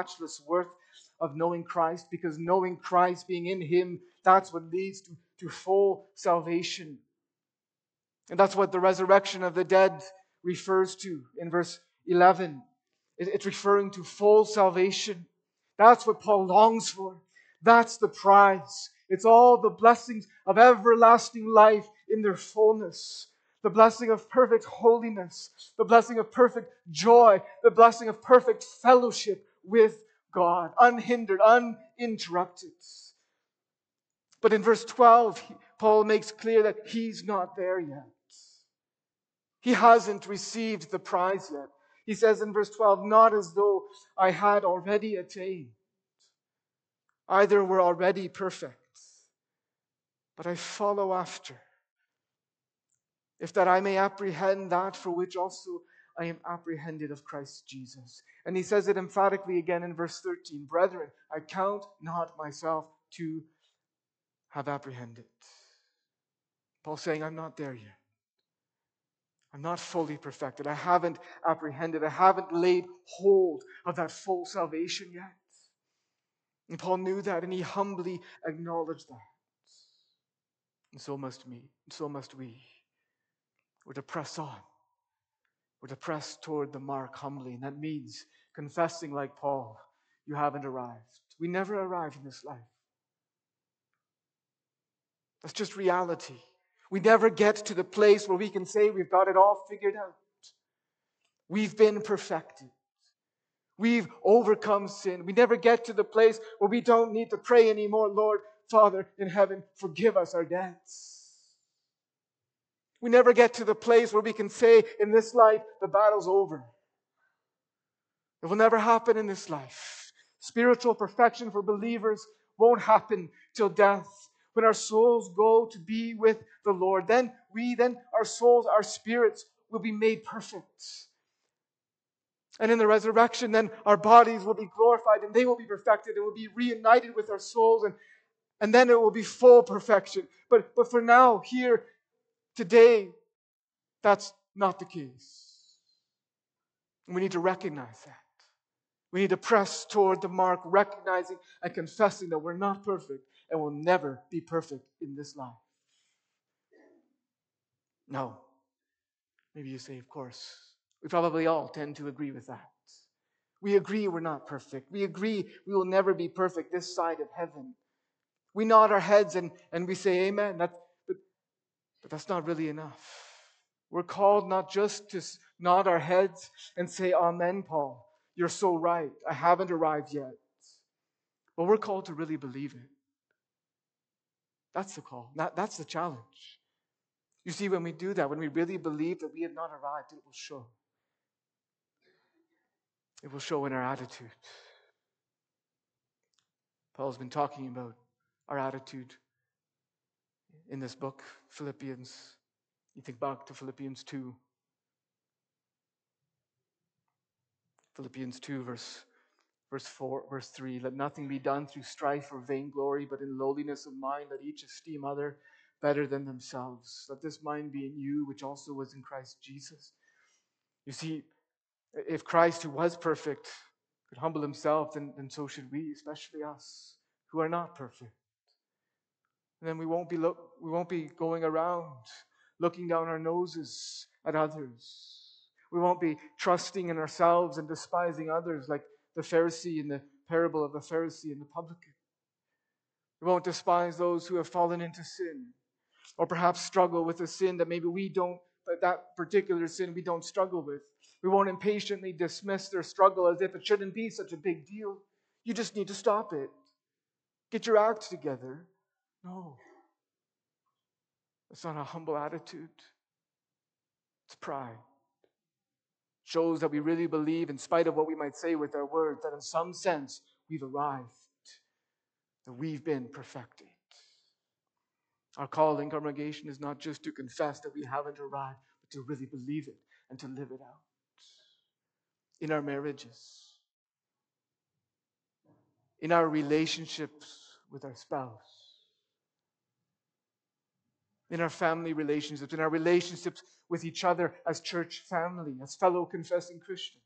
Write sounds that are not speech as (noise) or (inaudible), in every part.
matchless worth of knowing Christ because knowing Christ, being in Him, that's what leads to, to full salvation. And that's what the resurrection of the dead refers to in verse 11. It's referring to full salvation. That's what Paul longs for. That's the prize. It's all the blessings of everlasting life in their fullness. The blessing of perfect holiness, the blessing of perfect joy, the blessing of perfect fellowship with God, unhindered, uninterrupted. But in verse 12, Paul makes clear that he's not there yet. He hasn't received the prize yet. He says in verse 12, not as though I had already attained. Either we're already perfect, but I follow after. If that I may apprehend that for which also I am apprehended of Christ Jesus. And he says it emphatically again in verse 13 Brethren, I count not myself to have apprehended. Paul saying, I'm not there yet. I'm not fully perfected. I haven't apprehended. I haven't laid hold of that full salvation yet. And Paul knew that and he humbly acknowledged that. And so must me, and so must we. We're to press on. We're to press toward the mark humbly, and that means confessing like Paul, you haven't arrived. We never arrive in this life. That's just reality. We never get to the place where we can say we've got it all figured out. We've been perfected. We've overcome sin. We never get to the place where we don't need to pray anymore. Lord, Father in heaven, forgive us our debts. We never get to the place where we can say in this life, the battle's over. It will never happen in this life. Spiritual perfection for believers won't happen till death when our souls go to be with the Lord. Then we, then our souls, our spirits will be made perfect. And in the resurrection, then our bodies will be glorified and they will be perfected and will be reunited with our souls. And, and then it will be full perfection. But, but for now, here, today, that's not the case. We need to recognize that. We need to press toward the mark, recognizing and confessing that we're not perfect and will never be perfect in this life. No. Maybe you say, of course. We probably all tend to agree with that. We agree we're not perfect. We agree we will never be perfect this side of heaven. We nod our heads and, and we say, Amen. That, but, that's not really enough. We're called not just to nod our heads and say, Amen, Paul. You're so right. I haven't arrived yet. But we're called to really believe it. That's the call. That, that's the challenge. You see, when we do that, when we really believe that we have not arrived, it will show. It will show in our attitude. Paul's been talking about our attitude in this book, Philippians. You think back to Philippians 2. Philippians 2, verse Verse 4, verse 3 Let nothing be done through strife or vainglory, but in lowliness of mind, let each esteem other better than themselves. Let this mind be in you, which also was in Christ Jesus. You see, if Christ, who was perfect, could humble himself, then, then so should we, especially us, who are not perfect. And then we won't be look, we won't be going around looking down our noses at others. We won't be trusting in ourselves and despising others like the Pharisee in the parable of the Pharisee and the publican. We won't despise those who have fallen into sin or perhaps struggle with a sin that maybe we don't, but that particular sin we don't struggle with. We won't impatiently dismiss their struggle as if it shouldn't be such a big deal. You just need to stop it. Get your act together. No. It's not a humble attitude, it's pride shows that we really believe, in spite of what we might say with our words, that in some sense we've arrived, that we've been perfected. Our call in congregation is not just to confess that we haven't arrived, but to really believe it and to live it out. In our marriages, in our relationships with our spouse, in our family relationships, in our relationships with each other as church family, as fellow confessing Christians.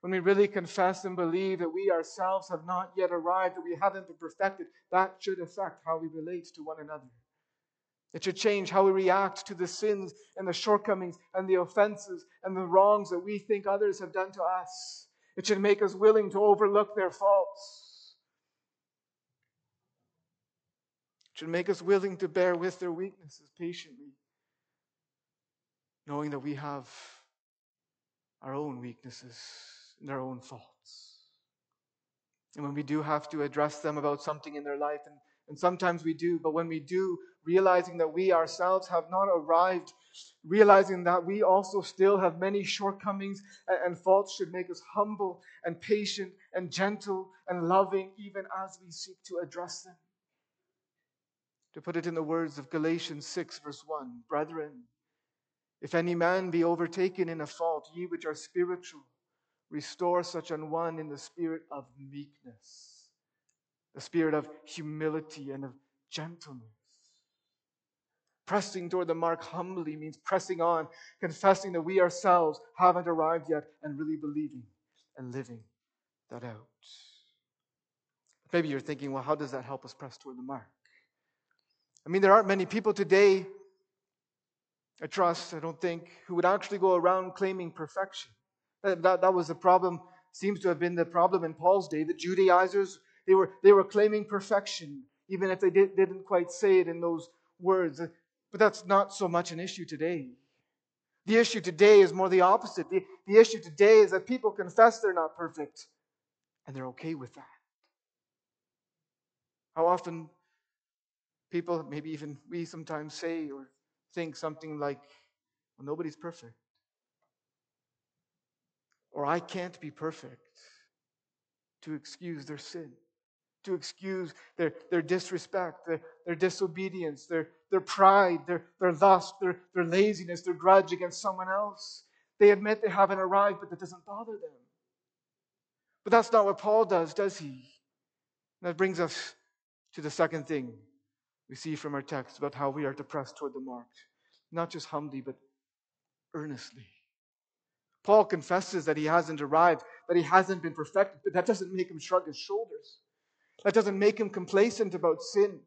when we really confess and believe that we ourselves have not yet arrived, that we haven't been perfected, that should affect how we relate to one another. It should change how we react to the sins and the shortcomings and the offenses and the wrongs that we think others have done to us. It should make us willing to overlook their faults. Should make us willing to bear with their weaknesses patiently, knowing that we have our own weaknesses and their own faults. And when we do have to address them about something in their life, and, and sometimes we do, but when we do, realizing that we ourselves have not arrived, realizing that we also still have many shortcomings and, and faults should make us humble and patient and gentle and loving even as we seek to address them. To put it in the words of Galatians 6, verse 1 Brethren, if any man be overtaken in a fault, ye which are spiritual, Restore such an one in the spirit of meekness, the spirit of humility and of gentleness. Pressing toward the mark humbly means pressing on, confessing that we ourselves haven't arrived yet, and really believing and living that out. Maybe you're thinking, well, how does that help us press toward the mark? I mean, there aren't many people today, I trust, I don't think, who would actually go around claiming perfection. That, that was the problem, seems to have been the problem in Paul's day. The Judaizers, they were, they were claiming perfection, even if they did, didn't quite say it in those words. But that's not so much an issue today. The issue today is more the opposite. The, the issue today is that people confess they're not perfect, and they're okay with that. How often people, maybe even we sometimes say or think something like, well, nobody's perfect or I can't be perfect to excuse their sin, to excuse their, their disrespect, their, their disobedience, their, their pride, their, their lust, their, their laziness, their grudge against someone else. They admit they haven't arrived, but that doesn't bother them. But that's not what Paul does, does he? And that brings us to the second thing we see from our text about how we are to press toward the mark. Not just humbly, but earnestly. Paul confesses that he hasn't arrived, that he hasn't been perfected, but that doesn't make him shrug his shoulders. That doesn't make him complacent about sin.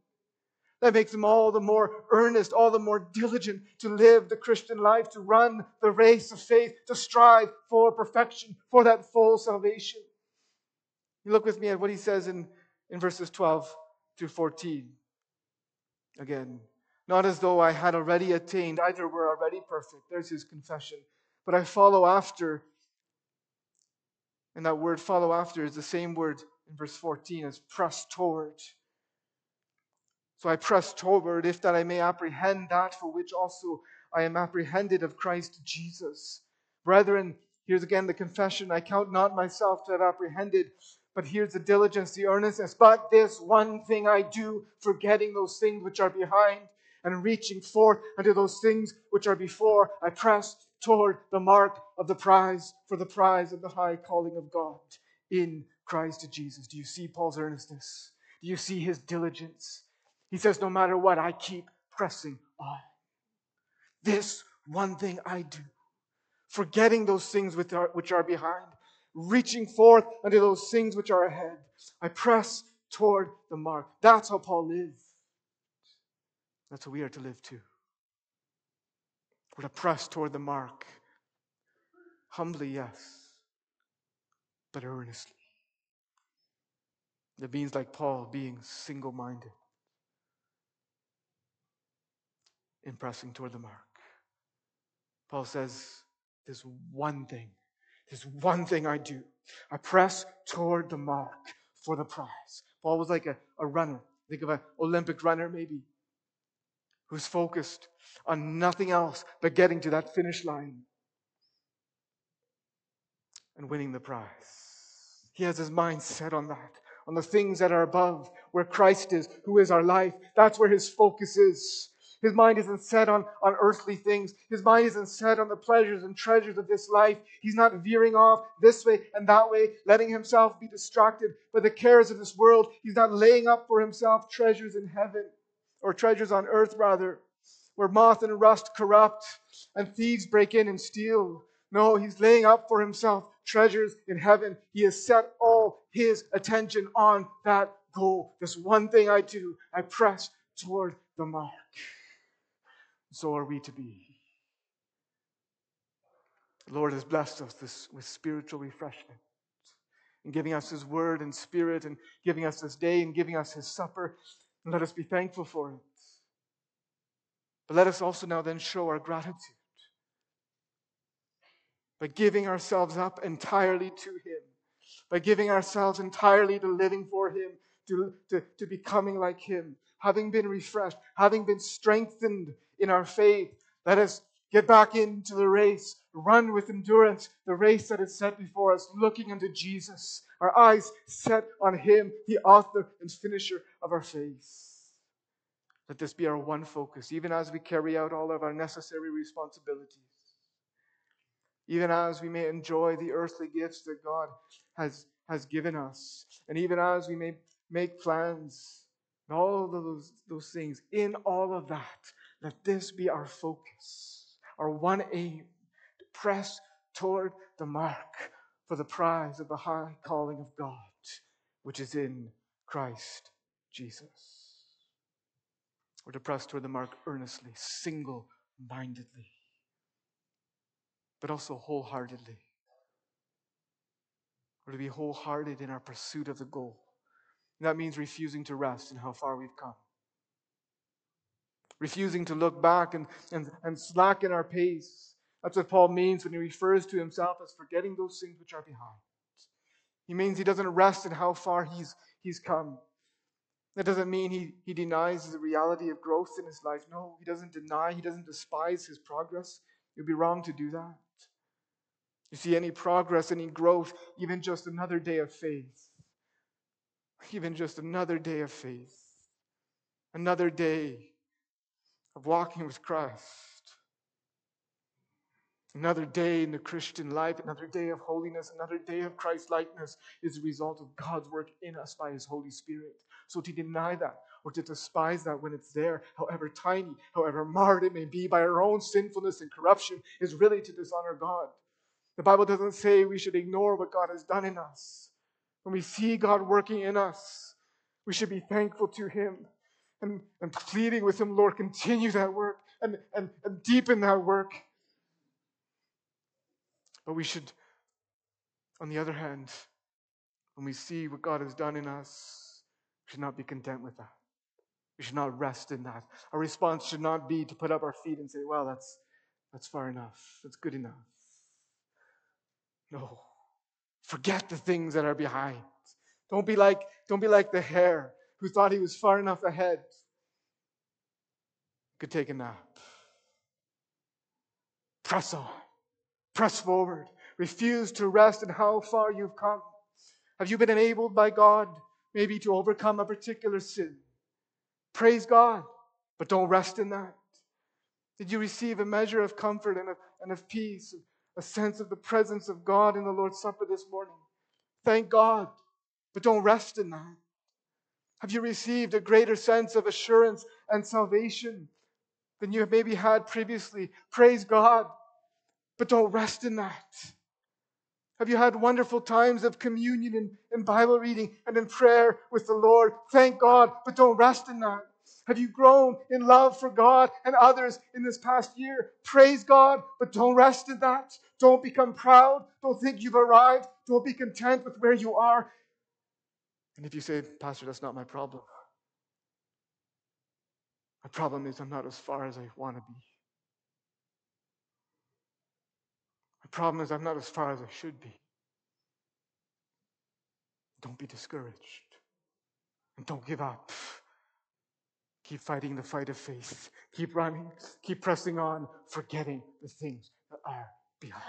That makes him all the more earnest, all the more diligent to live the Christian life, to run the race of faith, to strive for perfection, for that full salvation. You look with me at what he says in, in verses 12 through 14. Again, not as though I had already attained, either were already perfect. There's his confession but I follow after. And that word follow after is the same word in verse 14 as press toward. So I press toward, if that I may apprehend that for which also I am apprehended of Christ Jesus. Brethren, here's again the confession I count not myself to have apprehended, but here's the diligence, the earnestness. But this one thing I do, forgetting those things which are behind and reaching forth unto those things which are before, I press toward the mark of the prize for the prize of the high calling of God in Christ Jesus. Do you see Paul's earnestness? Do you see his diligence? He says, No matter what, I keep pressing on. This one thing I do, forgetting those things which are, which are behind, reaching forth unto those things which are ahead. I press toward the mark. That's how Paul lived. That's how we are to live too. We're to press toward the mark. Humbly, yes, but earnestly. It means, like Paul, being single minded in pressing toward the mark. Paul says, There's one thing, there's one thing I do. I press toward the mark for the prize. Paul was like a, a runner. Think of an Olympic runner, maybe who's focused on nothing else but getting to that finish line and winning the prize. He has his mind set on that, on the things that are above, where Christ is, who is our life. That's where his focus is. His mind isn't set on, on earthly things. His mind isn't set on the pleasures and treasures of this life. He's not veering off this way and that way, letting himself be distracted by the cares of this world. He's not laying up for himself treasures in heaven or treasures on earth, rather, where moth and rust corrupt and thieves break in and steal. No, he's laying up for himself treasures in heaven. He has set all his attention on that goal. This one thing I do, I press toward the mark. So are we to be. The Lord has blessed us this, with spiritual refreshment and giving us His word and spirit and giving us this day and giving us His supper. And let us be thankful for it. But let us also now then show our gratitude by giving ourselves up entirely to Him, by giving ourselves entirely to living for Him, to, to, to becoming like Him, having been refreshed, having been strengthened in our faith. Let us get back into the race, run with endurance the race that is set before us, looking unto Jesus, our eyes set on Him, the author and finisher of our faith. Let this be our one focus, even as we carry out all of our necessary responsibilities. Even as we may enjoy the earthly gifts that God has, has given us. And even as we may make plans all of those, those things, in all of that, let this be our focus, our one aim to press toward the mark for the prize of the high calling of God, which is in Christ Jesus. We're to press toward the mark earnestly, single mindedly, but also wholeheartedly. We're to be wholehearted in our pursuit of the goal. And that means refusing to rest in how far we've come. Refusing to look back and, and, and slacken our pace. That's what Paul means when he refers to himself as forgetting those things which are behind. He means he doesn't rest in how far he's, he's come. That doesn't mean he, he denies the reality of growth in his life. No, he doesn't deny, he doesn't despise his progress. It would be wrong to do that. You see, any progress, any growth, even just another day of faith, even just another day of faith, another day of walking with Christ, another day in the Christian life, another day of holiness, another day of Christ likeness is a result of God's work in us by His Holy Spirit. So to deny that or to despise that when it's there, however tiny, however marred it may be by our own sinfulness and corruption, is really to dishonor God. The Bible doesn't say we should ignore what God has done in us. When we see God working in us, we should be thankful to Him and, pleading with Him, Lord, continue that work and, and, and deepen that work. But we should, on the other hand, when we see what God has done in us, we should not be content with that. We should not rest in that. Our response should not be to put up our feet and say, well, that's, that's far enough. That's good enough. No. Forget the things that are behind. Don't be like, don't be like the hare who thought he was far enough ahead. Could take a nap. Press on. Press forward. Refuse to rest in how far you've come. Have you been enabled by God maybe to overcome a particular sin? Praise God, but don't rest in that. Did you receive a measure of comfort and of, and of peace, a sense of the presence of God in the Lord's Supper this morning? Thank God, but don't rest in that. Have you received a greater sense of assurance and salvation than you have maybe had previously? Praise God, but don't rest in that. Have you had wonderful times of communion and, Bible reading and in prayer with the Lord? Thank God, but don't rest in that. Have you grown in love for God and others in this past year? Praise God, but don't rest in that. Don't become proud. Don't think you've arrived. Don't be content with where you are. And if you say, Pastor, that's not my problem, my problem is I'm not as far as I want to be. My problem is I'm not as far as I should be. Don't be discouraged. And don't give up. Keep fighting the fight of faith. Keep running. Keep pressing on, forgetting the things that are behind.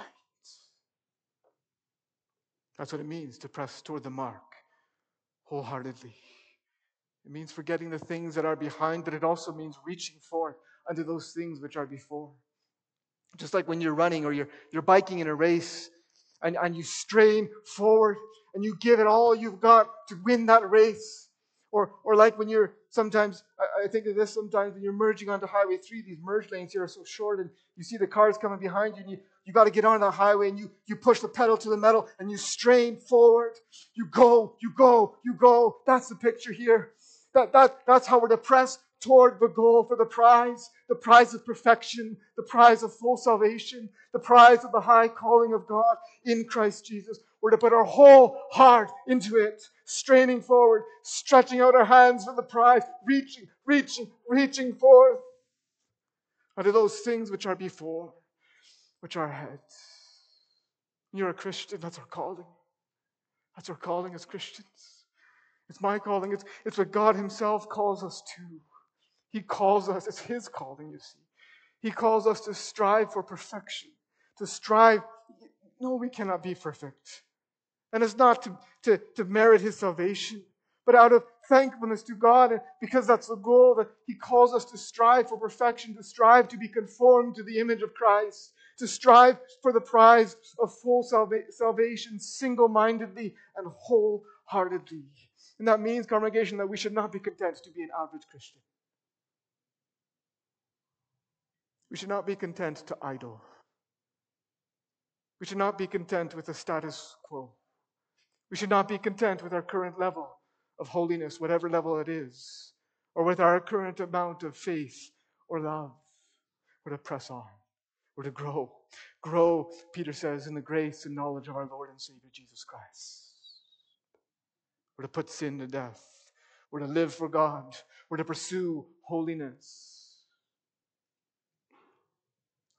That's what it means to press toward the mark wholeheartedly. It means forgetting the things that are behind, but it also means reaching forth unto those things which are before. Just like when you're running or you're, you're biking in a race and, and you strain forward and you give it all you've got to win that race. Or, or like when you're sometimes, I, think of this sometimes when you're merging onto Highway 3, these merge lanes here are so short and you see the cars coming behind you and you you got to get on the highway and you, you push the pedal to the metal and you strain forward. You go, you go, you go. That's the picture here. That, that, that's how we're to press toward the goal for the prize, the prize of perfection, the prize of full salvation, the prize of the high calling of God in Christ Jesus. We're to put our whole heart into it, straining forward, stretching out our hands for the prize, reaching, reaching, reaching forth unto those things which are before, which are ahead. You're a Christian, that's our calling. That's our calling as Christians. It's my calling. It's, it's what God Himself calls us to. He calls us, it's His calling, you see. He calls us to strive for perfection, to strive. No, we cannot be perfect. And it's not to, to, to merit his salvation, but out of thankfulness to God, and because that's the goal that he calls us to strive for perfection, to strive to be conformed to the image of Christ, to strive for the prize of full salva- salvation single mindedly and wholeheartedly. And that means, congregation, that we should not be content to be an average Christian. We should not be content to idle. We should not be content with the status quo. We should not be content with our current level of holiness, whatever level it is, or with our current amount of faith or love. We're to press on. We're to grow. Grow, Peter says, in the grace and knowledge of our Lord and Savior Jesus Christ. We're to put sin to death. We're to live for God. We're to pursue holiness.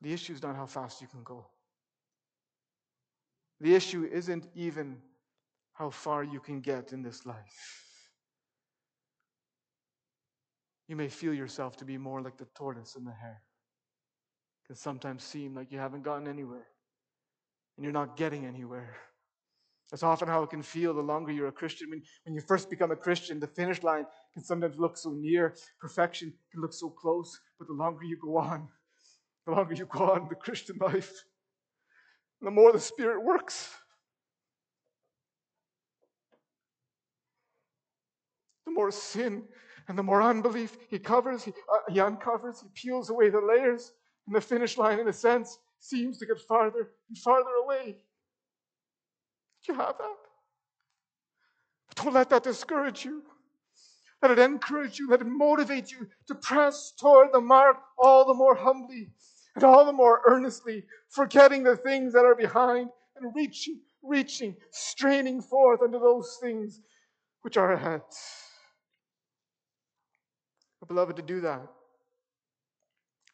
The issue is not how fast you can go. The issue isn't even how far you can get in this life. You may feel yourself to be more like the tortoise than the hare. Can sometimes seem like you haven't gotten anywhere and you're not getting anywhere. That's often how it can feel the longer you're a Christian. When, when you first become a Christian, the finish line can sometimes look so near, perfection can look so close, but the longer you go on, the longer you go on the Christian life, the more the Spirit works. the more sin and the more unbelief he covers, he, uh, he uncovers, he peels away the layers, and the finish line, in a sense, seems to get farther and farther away. Do you have that? But don't let that discourage you. Let it encourage you, let it motivate you to press toward the mark all the more humbly and all the more earnestly, forgetting the things that are behind and reaching, reaching, straining forth unto those things which are ahead. I, beloved, to do that,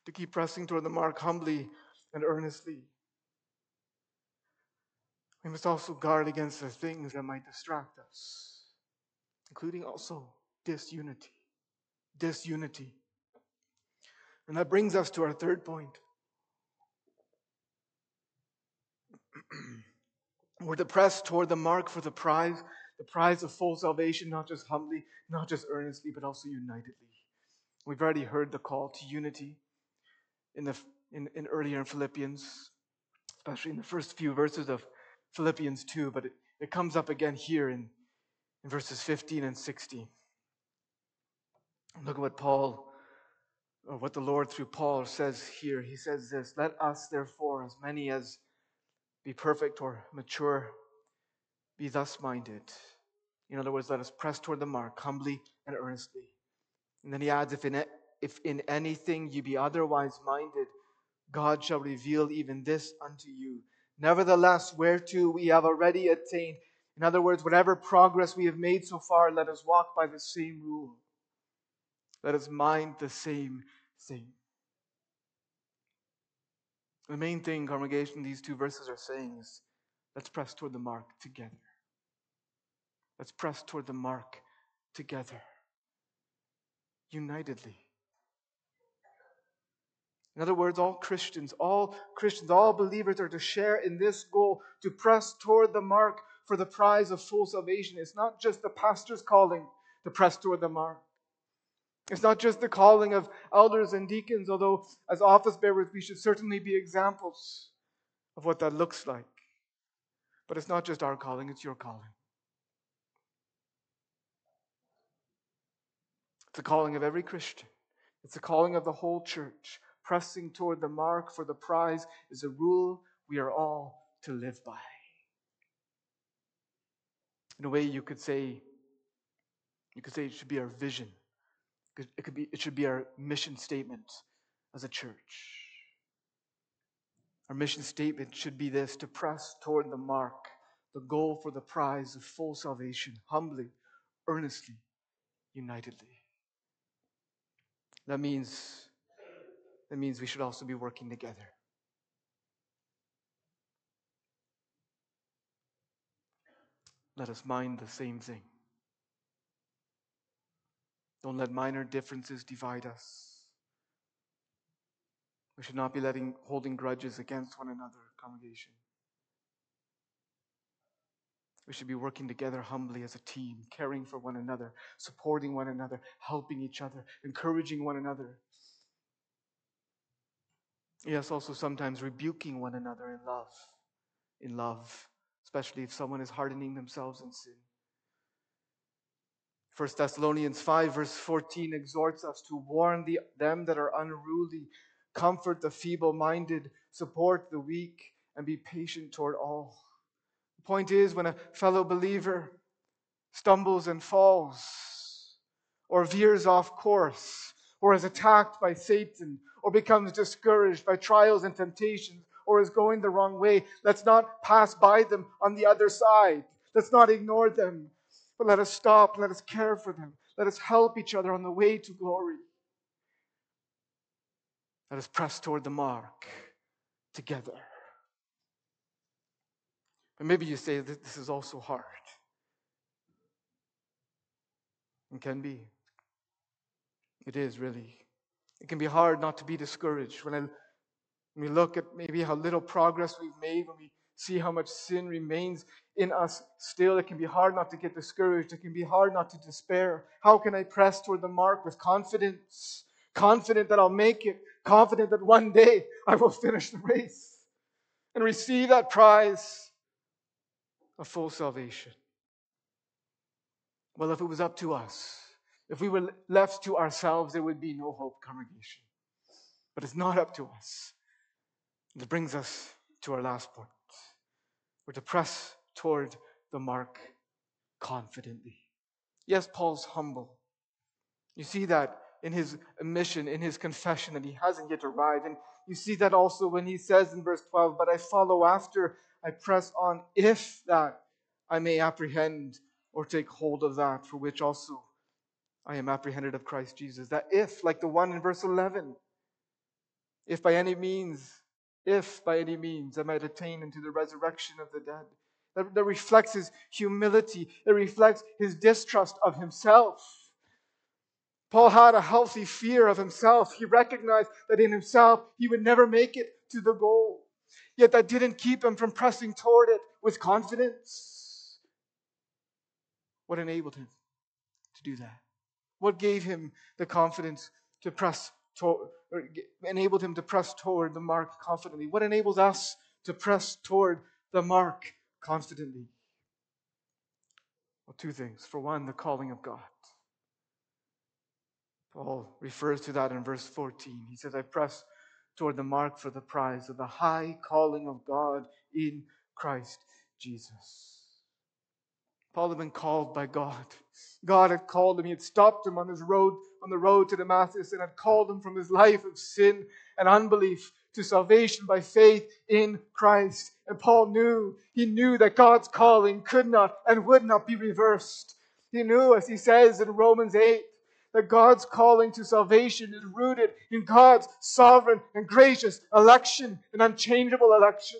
to keep pressing toward the mark humbly and earnestly. We must also guard against the things that might distract us, including also disunity. Disunity. And that brings us to our third point. (clears throat) We're to press toward the mark for the prize, the prize of full salvation, not just humbly, not just earnestly, but also unitedly. We've already heard the call to unity in, the, in, in earlier in Philippians, especially in the first few verses of Philippians 2, but it, it comes up again here in, in verses 15 and 16. Look at what Paul, or what the Lord through Paul says here. He says this Let us, therefore, as many as be perfect or mature, be thus minded. In other words, let us press toward the mark humbly and earnestly and then he adds, if in, if in anything you be otherwise minded, God shall reveal even this unto you. Nevertheless, whereto we have already attained. In other words, whatever progress we have made so far, let us walk by the same rule. Let us mind the same thing. The main thing, congregation, these two verses are saying is let's press toward the mark together. Let's press toward the mark together unitedly. In other words, all Christians, all Christians, all believers are to share in this goal to press toward the mark for the prize of full salvation. It's not just the pastor's calling to press toward the mark. It's not just the calling of elders and deacons, although as office bearers we should certainly be examples of what that looks like. But it's not just our calling, it's your calling. It's the calling of every Christian. It's the calling of the whole church. Pressing toward the mark for the prize is a rule we are all to live by. In a way, you could say, you could say it should be our vision. It could be, it should be our mission statement as a church. Our mission statement should be this to press toward the mark, the goal for the prize of full salvation, humbly, earnestly, unitedly. That means, that means we should also be working together. Let us mind the same thing. Don't let minor differences divide us. We should not be letting holding grudges against one another, congregation. We should be working together humbly as a team, caring for one another, supporting one another, helping each other, encouraging one another. Yes, also sometimes rebuking one another in love. In love, especially if someone is hardening themselves in sin. 1 Thessalonians 5, verse 14 exhorts us to warn the, them that are unruly, comfort the feeble minded, support the weak, and be patient toward all. The point is, when a fellow believer stumbles and falls, or veers off course, or is attacked by Satan, or becomes discouraged by trials and temptations, or is going the wrong way, let's not pass by them on the other side. Let's not ignore them. But let us stop, let us care for them, let us help each other on the way to glory. Let us press toward the mark together. But maybe you say that this is also hard. It can be. It is really. It can be hard not to be discouraged when, I, when we look at maybe how little progress we've made, when we see how much sin remains in us still. It can be hard not to get discouraged. It can be hard not to despair. How can I press toward the mark with confidence? Confident that I'll make it. Confident that one day I will finish the race and receive that prize of full salvation. Well, if it was up to us, if we were left to ourselves, there would be no hope, congregation. But it's not up to us. It brings us to our last point. We're to press toward the mark confidently. Yes, Paul's humble. You see that in his mission, in his confession, that he hasn't yet arrived. And you see that also when he says in verse 12, But I follow after, I press on, if that I may apprehend or take hold of that for which also I am apprehended of Christ Jesus. That if, like the one in verse 11, if by any means if by any means I might attain unto the resurrection of the dead. That, that reflects his humility, it reflects his distrust of himself. Paul had a healthy fear of himself. He recognized that in himself he would never make it to the goal. Yet that didn't keep him from pressing toward it with confidence. What enabled him to do that? What gave him the confidence to press to, enabled him to press toward the mark confidently? What enables us to press toward the mark confidently? Well, two things. For one, the calling of God. Paul refers to that in verse 14. He says, I press toward the mark for the prize of the high calling of God in Christ Jesus. Paul had been called by God. God had called him. He had stopped him on his road, on the road to Damascus, and had called him from his life of sin and unbelief to salvation by faith in Christ. And Paul knew, he knew that God's calling could not and would not be reversed. He knew, as he says in Romans 8, that God's calling to salvation is rooted in God's sovereign and gracious election, an unchangeable election.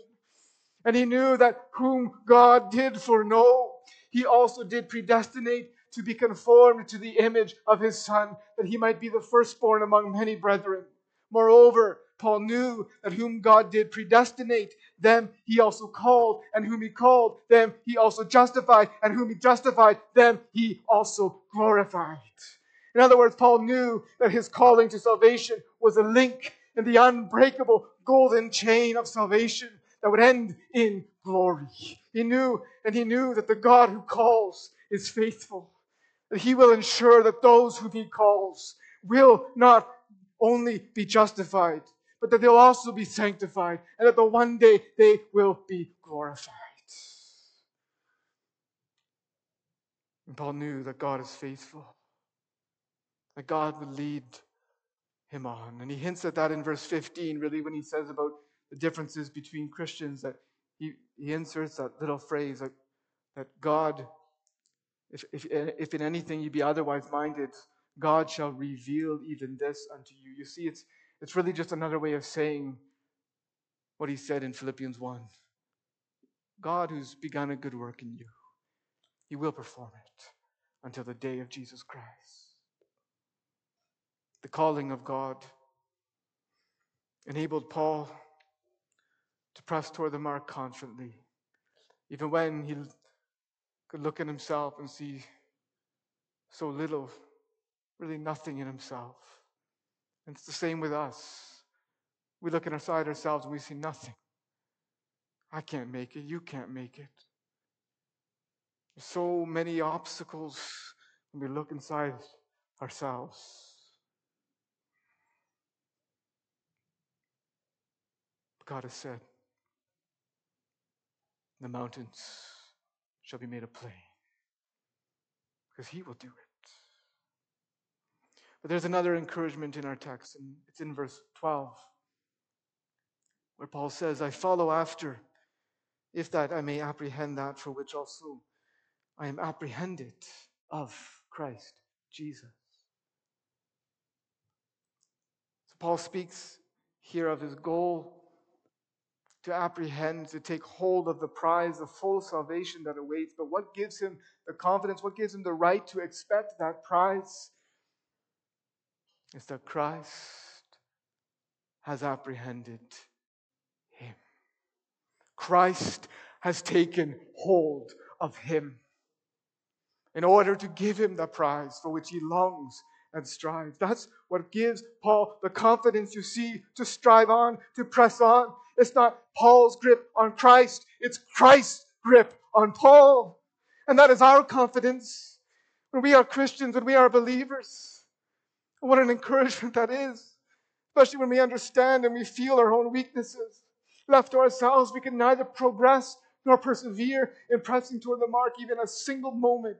And he knew that whom God did foreknow, he also did predestinate to be conformed to the image of his Son, that he might be the firstborn among many brethren. Moreover, Paul knew that whom God did predestinate, them he also called, and whom he called, them he also justified, and whom he justified, them he also glorified. In other words, Paul knew that his calling to salvation was a link in the unbreakable golden chain of salvation that would end in glory. He knew, and he knew that the God who calls is faithful, that he will ensure that those whom he calls will not only be justified, but that they'll also be sanctified, and that the one day they will be glorified. And Paul knew that God is faithful, that God would lead him on. And he hints at that in verse 15, really, when he says about the differences between Christians, that he, he inserts that little phrase that, God, if, if, if in anything you be otherwise minded, God shall reveal even this unto you. You see, it's, it's really just another way of saying what he said in Philippians 1. God, who's begun a good work in you, he will perform it until the day of Jesus Christ. The calling of God enabled Paul to press toward the mark confidently, even when he could look at himself and see so little, really nothing in himself. And it's the same with us. We look inside ourselves and we see nothing. I can't make it. You can't make it. So many obstacles when we look inside ourselves. God has said, the mountains shall be made a plain because he will do it. But there's another encouragement in our text, and it's in verse 12, where Paul says, I follow after, if that I may apprehend that for which also I am apprehended of Christ Jesus. So Paul speaks here of his goal to apprehend, to take hold of the prize, the full salvation that awaits. But what gives him the confidence, what gives him the right to expect that prize? Is that Christ has apprehended him. Christ has taken hold of him in order to give him the prize for which he longs and strives. That's what gives Paul the confidence you see to strive on, to press on. It's not Paul's grip on Christ, it's Christ's grip on Paul. And that is our confidence when we are Christians, when we are believers. What an encouragement that is, especially when we understand and we feel our own weaknesses. Left to ourselves, we can neither progress nor persevere in pressing toward the mark even a single moment.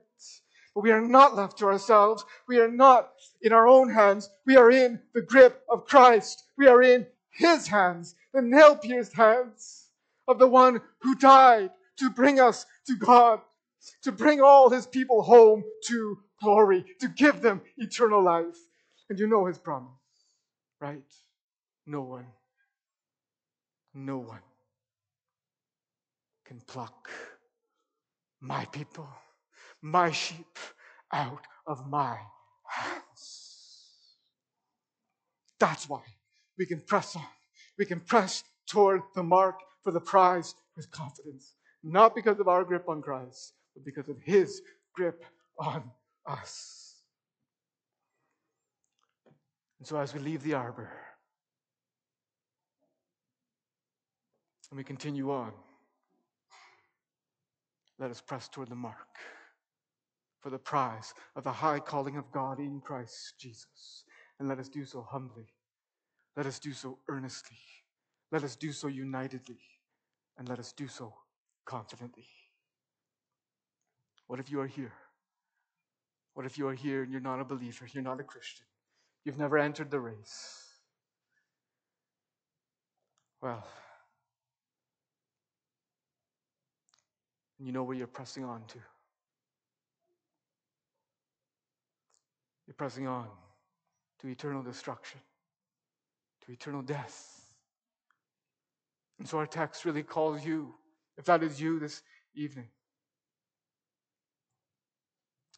But we are not left to ourselves. We are not in our own hands. We are in the grip of Christ. We are in His hands, the nail pierced hands of the one who died to bring us to God, to bring all His people home to glory, to give them eternal life. And you know His promise, right? No one, no one can pluck my people my sheep out of my hands. That's why we can press on. We can press toward the mark for the prize with confidence. Not because of our grip on Christ, but because of his grip on us. And so as we leave the arbor and we continue on, let us press toward the mark for the prize of the high calling of God in Christ Jesus. And let us do so humbly. Let us do so earnestly. Let us do so unitedly. And let us do so confidently. What if you are here? What if you are here and you're not a believer? You're not a Christian. You've never entered the race. Well, you know where you're pressing on to. You're pressing on to eternal destruction, to eternal death. And so our text really calls you, if that is you this evening,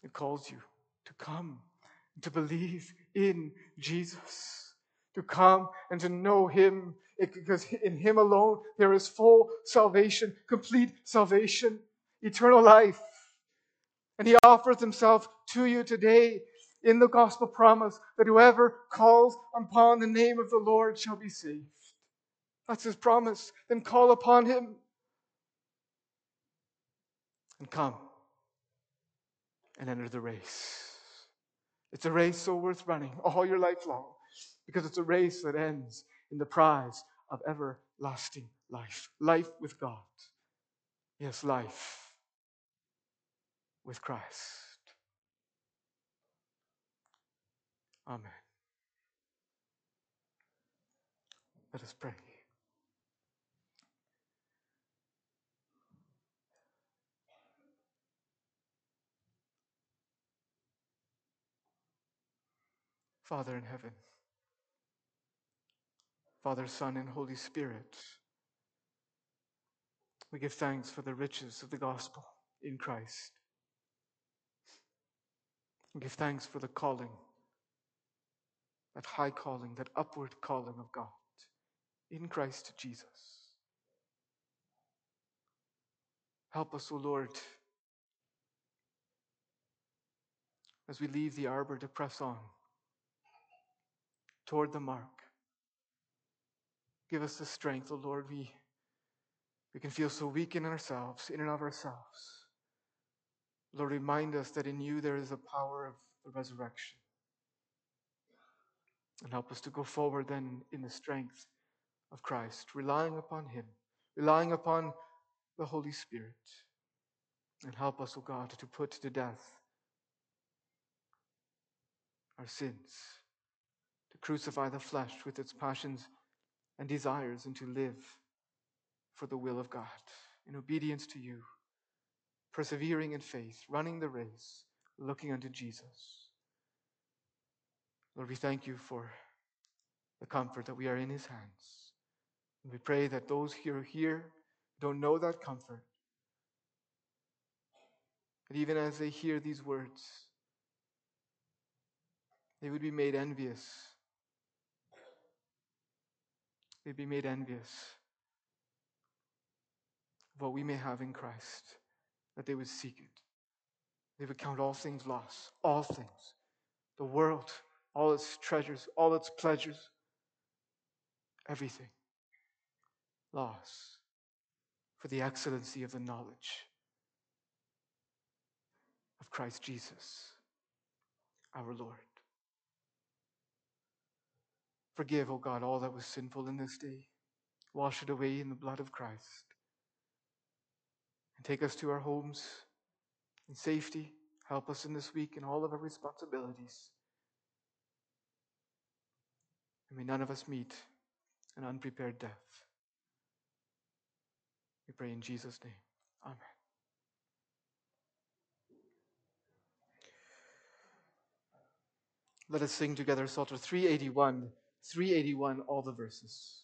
it calls you to come, and to believe in Jesus, to come and to know Him, because in Him alone there is full salvation, complete salvation, eternal life. And He offers Himself to you today in the gospel promise that whoever calls upon the name of the Lord shall be saved. That's his promise. Then call upon him and come and enter the race. It's a race so worth running all your life long because it's a race that ends in the prize of everlasting life. Life with God. Yes, life with Christ. Amen. Let us pray. Father in heaven, Father, Son, and Holy Spirit, we give thanks for the riches of the gospel in Christ. We give thanks for the calling, that high calling, that upward calling of God in Christ Jesus. Help us, O Lord, as we leave the arbor to press on toward the mark. Give us the strength, O Lord. We, we can feel so weak in ourselves, in and of ourselves. Lord, remind us that in you there is the power of the resurrection. And help us to go forward then in the strength of Christ, relying upon Him, relying upon the Holy Spirit. And help us, O God, to put to death our sins, to crucify the flesh with its passions and desires, and to live for the will of God in obedience to you, persevering in faith, running the race, looking unto Jesus. Lord, we thank you for the comfort that we are in his hands. And we pray that those here here don't know that comfort, that even as they hear these words, they would be made envious. They'd be made envious of what we may have in Christ, that they would seek it. They would count all things lost, all things, the world, all its treasures, all its pleasures, everything loss for the excellency of the knowledge of Christ Jesus, our Lord. Forgive, O God, all that was sinful in this day. Wash it away in the blood of Christ. And take us to our homes in safety. Help us in this week in all of our responsibilities. And may none of us meet an unprepared death. We pray in Jesus' name. Amen. Let us sing together Psalter 381, 381, all the verses.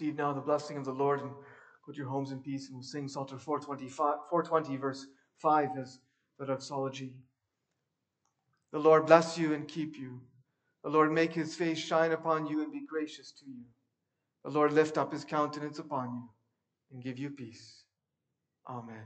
Receive now the blessing of the Lord and go to your homes in peace. And we'll sing Psalter 420, verse 5 as the doxology. The Lord bless you and keep you. The Lord make his face shine upon you and be gracious to you. The Lord lift up his countenance upon you and give you peace. Amen.